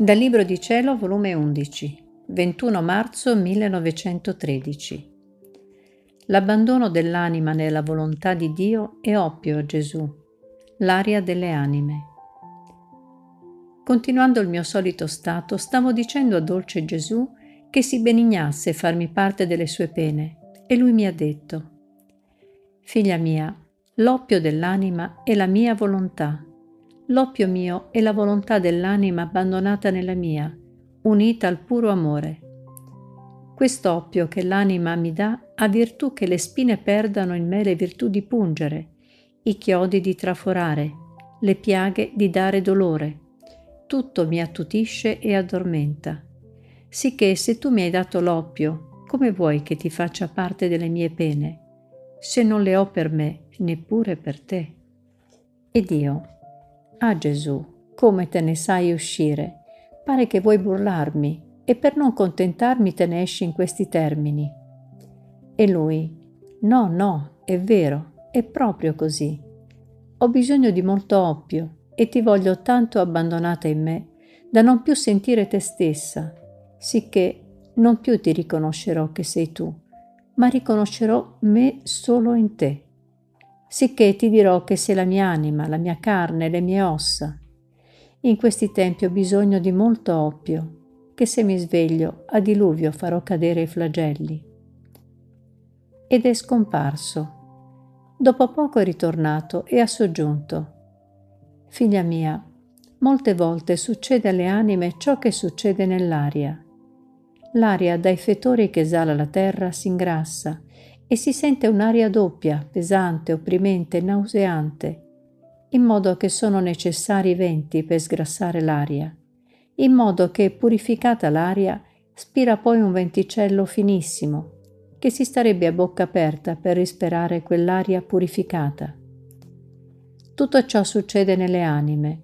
Dal Libro di Cielo, volume 11, 21 marzo 1913. L'abbandono dell'anima nella volontà di Dio è oppio a Gesù, l'aria delle anime. Continuando il mio solito stato, stavo dicendo a dolce Gesù che si benignasse farmi parte delle sue pene, e lui mi ha detto, Figlia mia, l'oppio dell'anima è la mia volontà L'oppio mio è la volontà dell'anima abbandonata nella mia, unita al puro amore. Quest'oppio che l'anima mi dà ha virtù che le spine perdano in me le virtù di pungere, i chiodi di traforare, le piaghe di dare dolore. Tutto mi attutisce e addormenta. Sicché se tu mi hai dato l'oppio, come vuoi che ti faccia parte delle mie pene, se non le ho per me, neppure per te? Ed io, Ah Gesù, come te ne sai uscire? Pare che vuoi burlarmi e per non contentarmi te ne esci in questi termini. E lui, no, no, è vero, è proprio così. Ho bisogno di molto oppio e ti voglio tanto abbandonata in me da non più sentire te stessa, sicché non più ti riconoscerò che sei tu, ma riconoscerò me solo in te sicché ti dirò che sei la mia anima, la mia carne, le mie ossa. In questi tempi ho bisogno di molto oppio, che se mi sveglio a diluvio farò cadere i flagelli. Ed è scomparso. Dopo poco è ritornato e ha soggiunto. Figlia mia, molte volte succede alle anime ciò che succede nell'aria. L'aria dai fetori che esala la terra si ingrassa e si sente un'aria doppia, pesante, opprimente, nauseante, in modo che sono necessari venti per sgrassare l'aria, in modo che, purificata l'aria, spira poi un venticello finissimo, che si starebbe a bocca aperta per risperare quell'aria purificata. Tutto ciò succede nelle anime.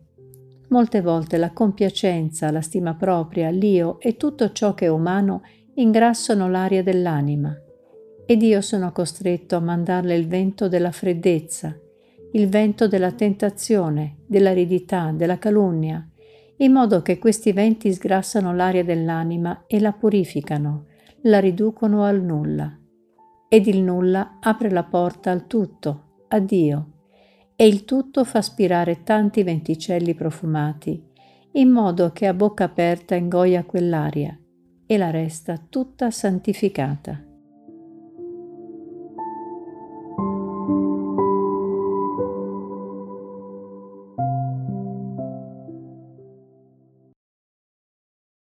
Molte volte la compiacenza, la stima propria, l'io e tutto ciò che è umano ingrassano l'aria dell'anima ed io sono costretto a mandarle il vento della freddezza, il vento della tentazione, dell'aridità, della calunnia, in modo che questi venti sgrassano l'aria dell'anima e la purificano, la riducono al nulla. Ed il nulla apre la porta al tutto, a Dio, e il tutto fa spirare tanti venticelli profumati, in modo che a bocca aperta ingoia quell'aria e la resta tutta santificata.